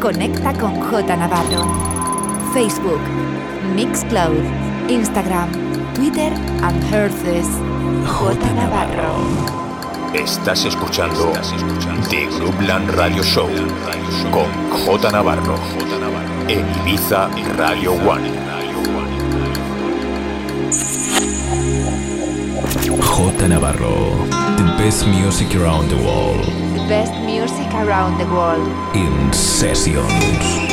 Conecta con J Navarro. Facebook, Mixcloud, Instagram, Twitter and Herces. J Navarro. Estás escuchando The Groupland Radio Show con J Navarro en Ibiza Radio One. J Navarro, the best music around the world. Best music around the world. In sessions.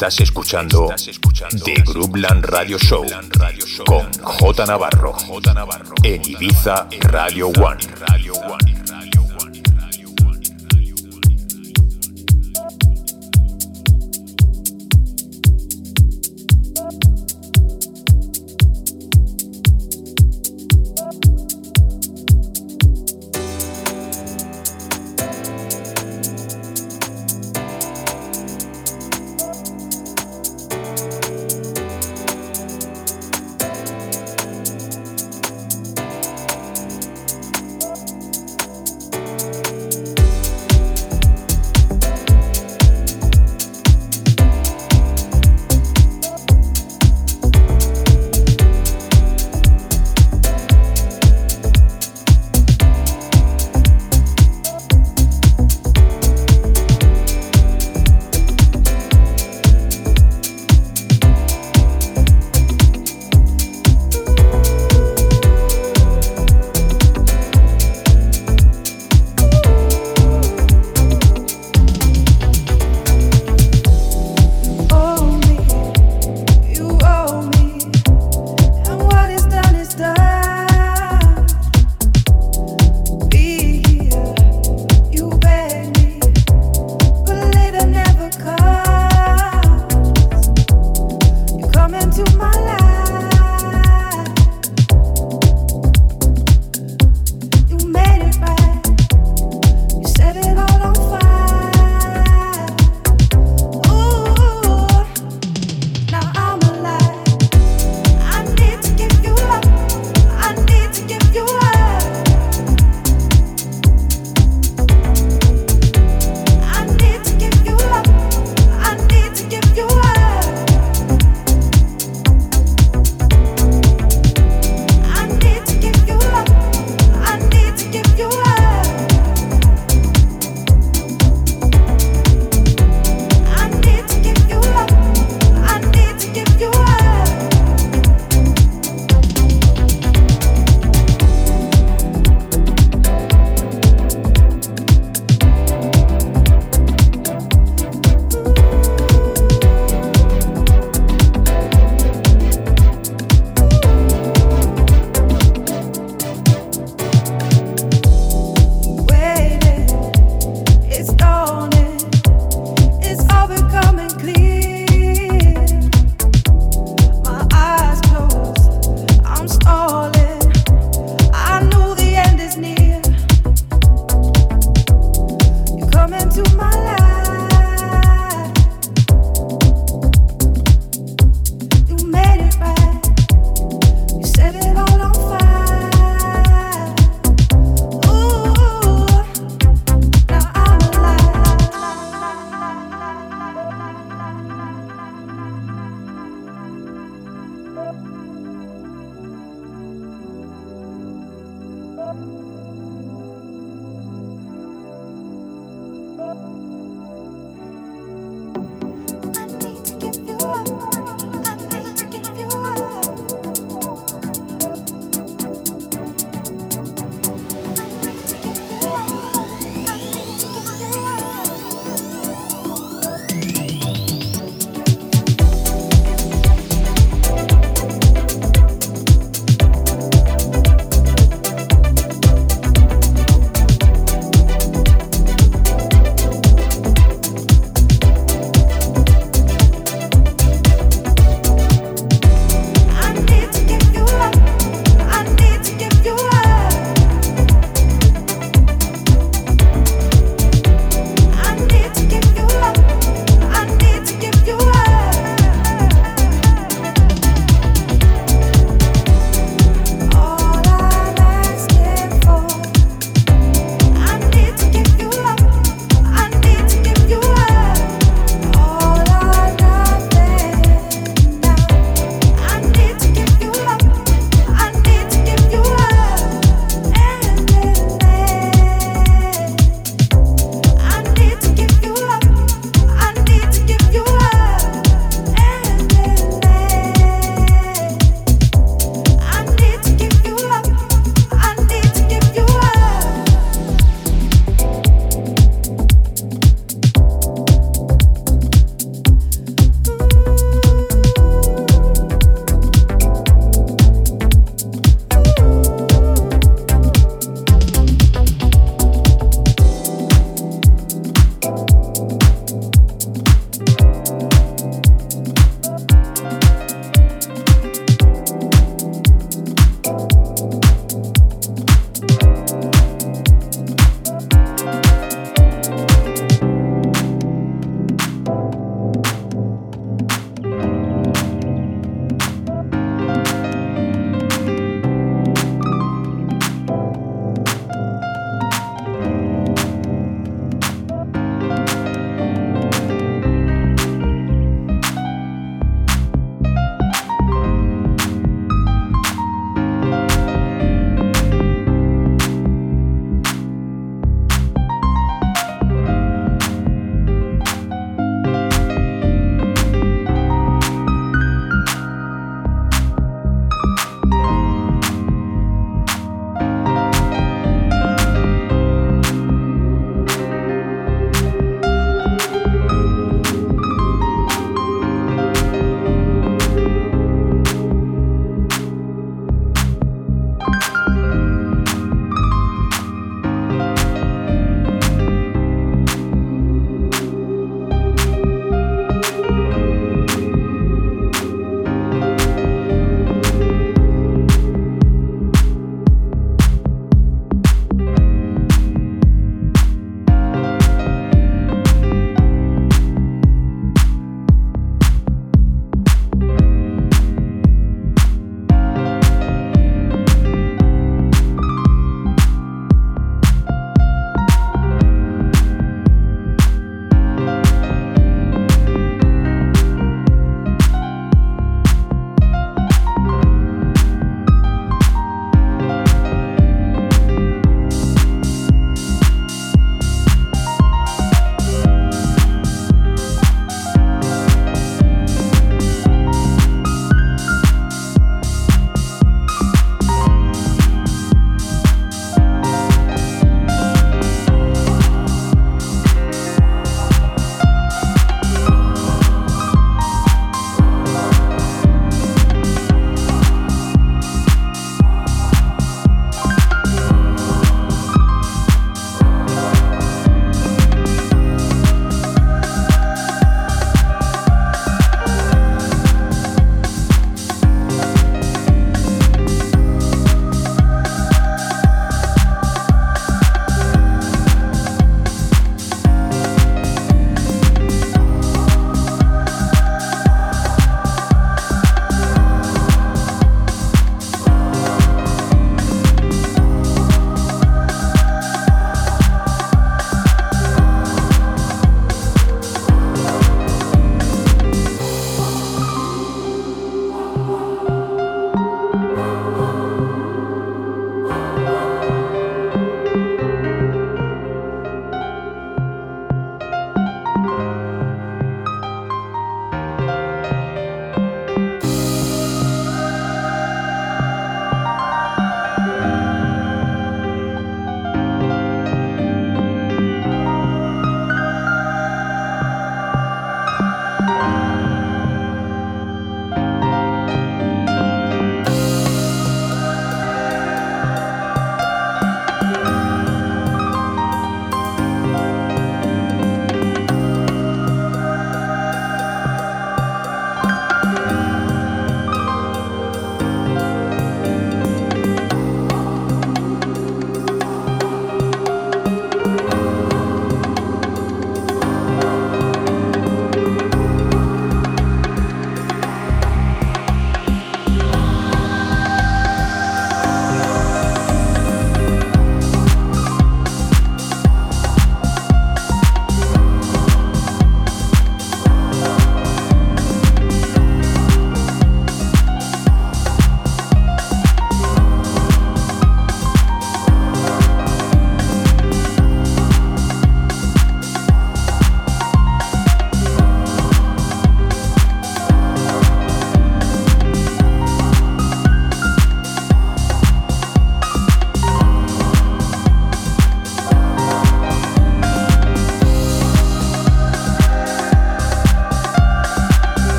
Estás escuchando The Groupland Radio Show con J Navarro en Ibiza Radio One.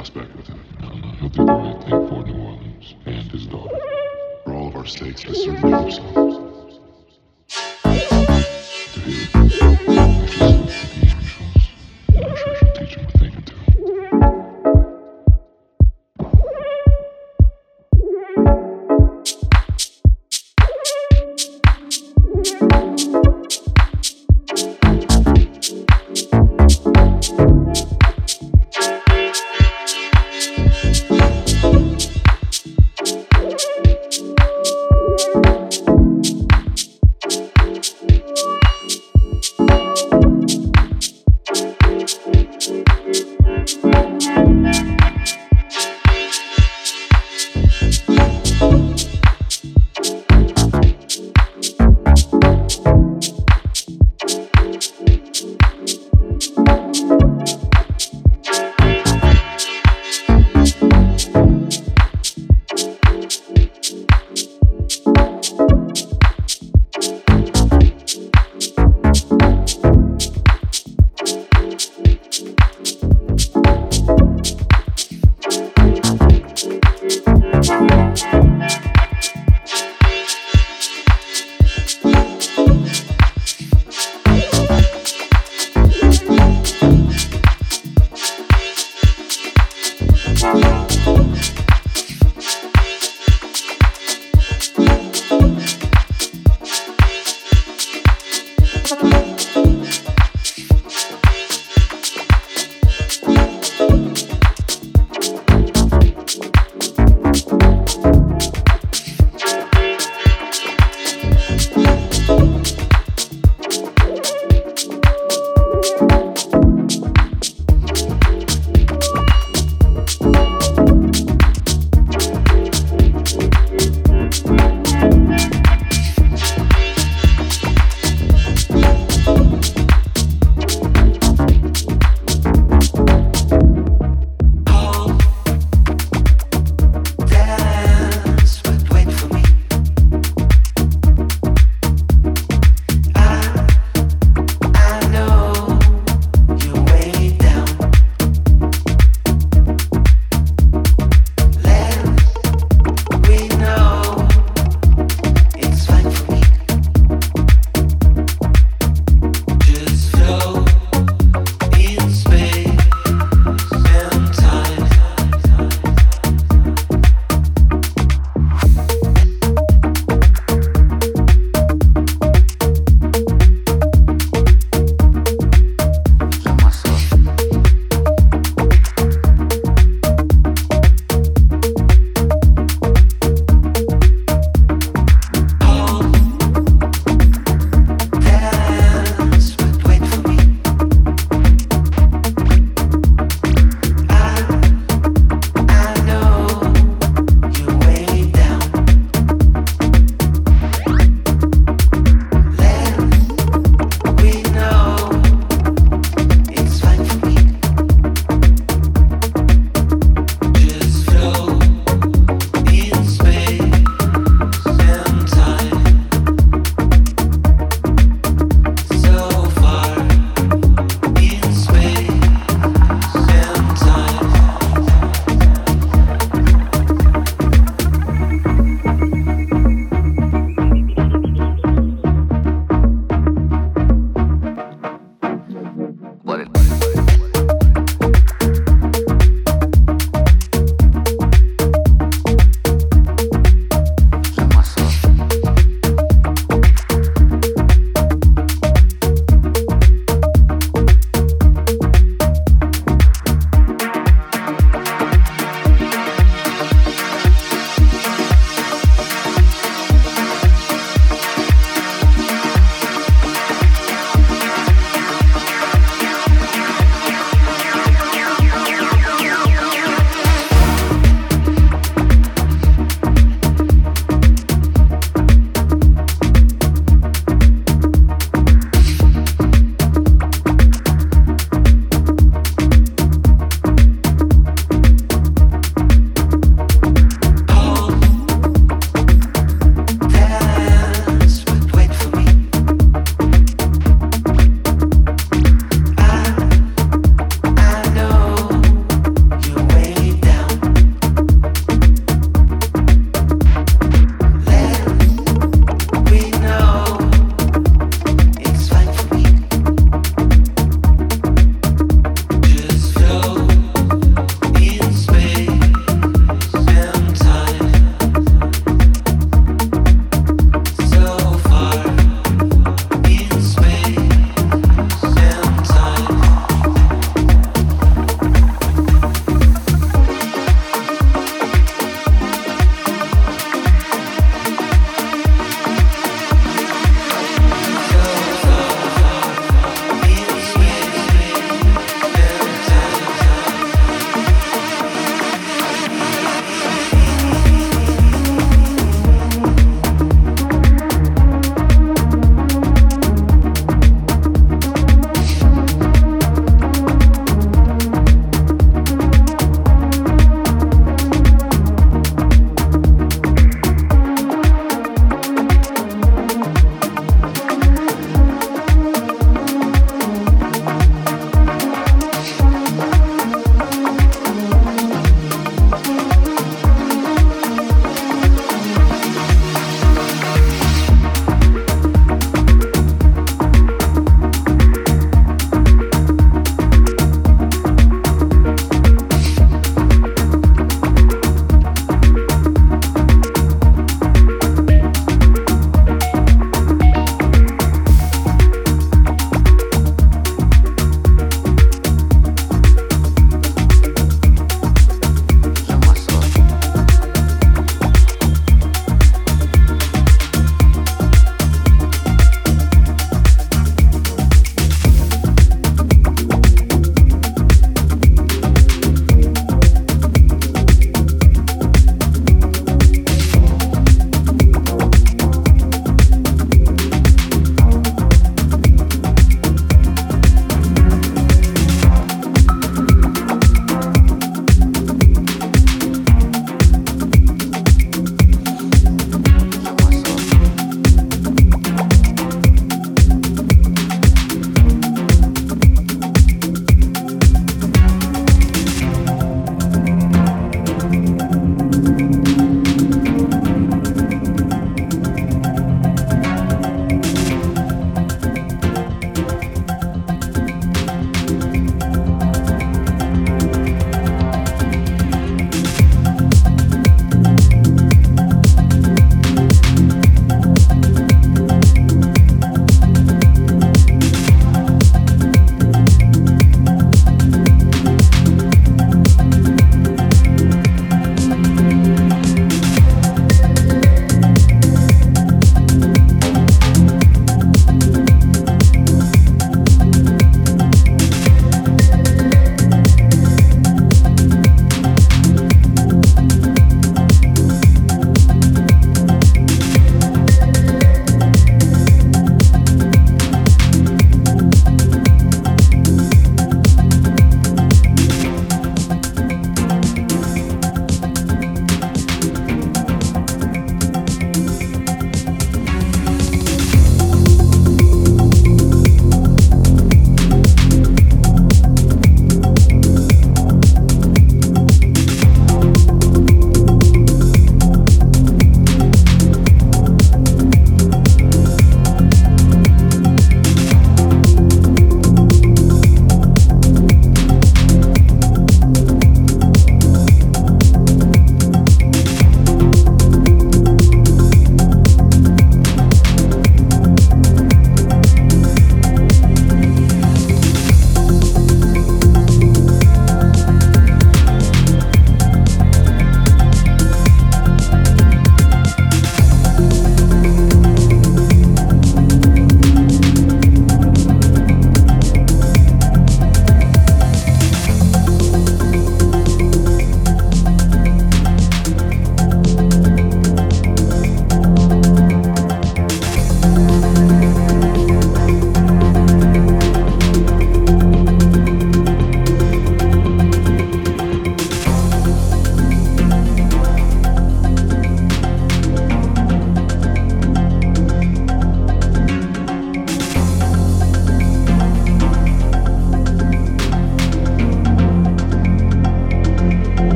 aspect with him. And uh, he'll do the right thing for New Orleans and his daughter. For all of our sakes, to serve himself.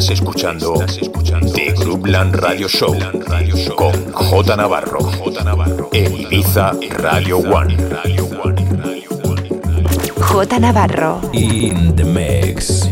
Estás escuchando The Groupland Radio Show con J Navarro en Ibiza Radio One. J Navarro. In the mix.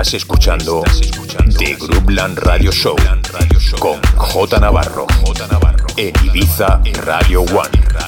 Estás escuchando The Groupland Radio Show con J Navarro en Ibiza Radio One.